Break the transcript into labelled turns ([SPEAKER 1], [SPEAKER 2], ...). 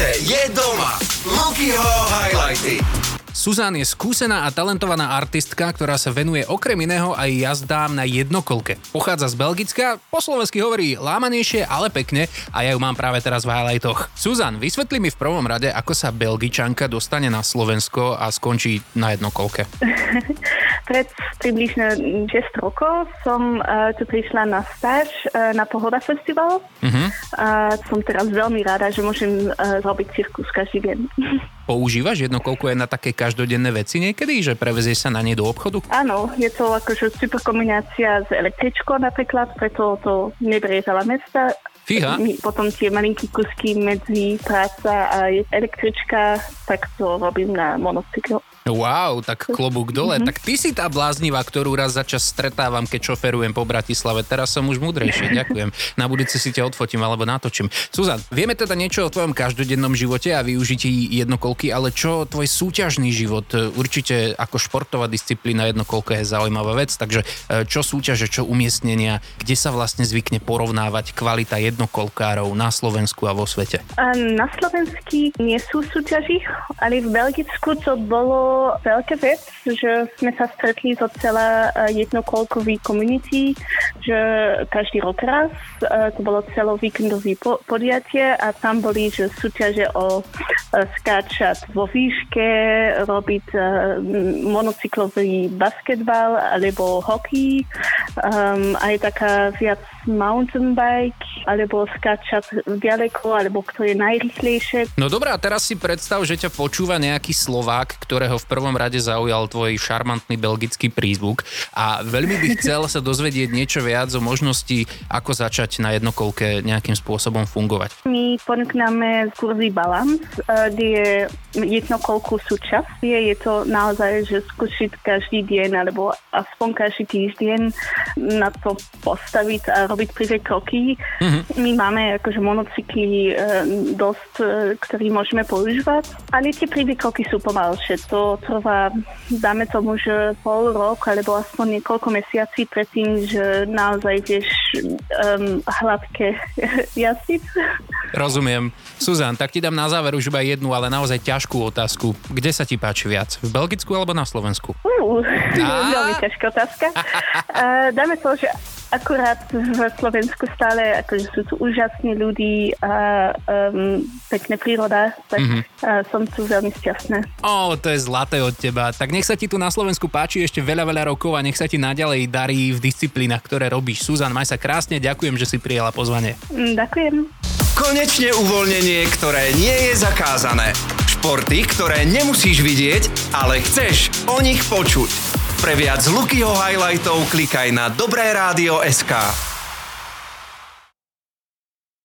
[SPEAKER 1] aute je doma. Lukyho highlighty.
[SPEAKER 2] Suzán je skúsená a talentovaná artistka, ktorá sa venuje okrem iného aj jazdám na jednokolke. Pochádza z Belgicka, po slovensky hovorí lámanejšie, ale pekne a ja ju mám práve teraz v highlightoch. Suzán, vysvetli mi v prvom rade, ako sa Belgičanka dostane na Slovensko a skončí na jednokolke.
[SPEAKER 3] Pred približne 6 rokov som uh, tu prišla na stáž uh, na Pohoda Festival. Uh-huh. A som teraz veľmi rada, že môžem uh, robiť cirkus každý deň.
[SPEAKER 2] Používaš jednokolku aj na také každodenné veci niekedy, že prevezieš sa na nej do obchodu?
[SPEAKER 3] Áno, je to akože super kombinácia s električkou napríklad, preto to neberie veľa mesta
[SPEAKER 2] Fíha.
[SPEAKER 3] Potom tie malinké kusky medzi práca a električka, tak to robím na monocykl.
[SPEAKER 2] Wow, tak klobúk dole. Mm-hmm. Tak ty si tá bláznivá, ktorú raz za čas stretávam, keď šoferujem po Bratislave. Teraz som už múdrejšie, ďakujem. Na budúce si ťa odfotím alebo natočím. Suzan, vieme teda niečo o tvojom každodennom živote a využití jednokolky, ale čo tvoj súťažný život? Určite ako športová disciplína jednokolka je zaujímavá vec, takže e, čo súťaže, čo umiestnenia, kde sa vlastne zvykne porovnávať kvalita jednokolkárov na Slovensku a vo svete?
[SPEAKER 3] Na Slovensku nie sú súťaži, ale v Belgicku to bolo veľká vec, že sme sa stretli zo celá eh, jednokolkový community, že každý rok raz, eh, to bolo celovíkendový podiatie a tam boli, že súťaže o eh, skáčať vo výške, robiť monocyklový basketbal alebo hokej, um, aj taká viac mountain bike, alebo skáčať ďaleko, alebo kto je najrychlejšie.
[SPEAKER 2] No dobrá, teraz si predstav, že ťa počúva nejaký Slovák, ktorého v prvom rade zaujal tvoj šarmantný belgický prízvuk a veľmi by chcel sa dozvedieť niečo viac o možnosti, ako začať na jednokolke nejakým spôsobom fungovať.
[SPEAKER 3] My ponúkneme kurzy balans, eh, kde je jednokolku súčasť. Je, to naozaj, že skúšiť každý deň alebo aspoň každý týždeň na to postaviť a robiť prvé kroky. Mm-hmm. My máme akože monocykly e, dosť, e, ktorý môžeme používať, ale tie prvé kroky sú pomalšie. To trvá, dáme tomu, že pol rok alebo aspoň niekoľko mesiací predtým, že naozaj vieš um, hladké jazdiť.
[SPEAKER 2] Rozumiem. Suzan, tak ti dám na záver už iba jednu, ale naozaj ťažkú otázku. Kde sa ti páči viac? V Belgicku alebo na Slovensku?
[SPEAKER 3] Uh, veľmi ťažká otázka. uh, dáme to, že akurát v Slovensku stále akože sú tu úžasní ľudí a um, pekné príroda, tak mm-hmm. uh, som tu veľmi šťastná.
[SPEAKER 2] Ó, to je zlaté od teba. Tak nech sa ti tu na Slovensku páči ešte veľa, veľa rokov a nech sa ti naďalej darí v disciplínach, ktoré robíš. Suzan, maj sa krásne, ďakujem, že si prijela pozvanie.
[SPEAKER 3] Mm, ďakujem.
[SPEAKER 1] Konečne uvoľnenie, ktoré nie je zakázané. Športy, ktoré nemusíš vidieť, ale chceš o nich počuť. Pre viac Lukyho highlightov klikaj na Dobré rádio SK.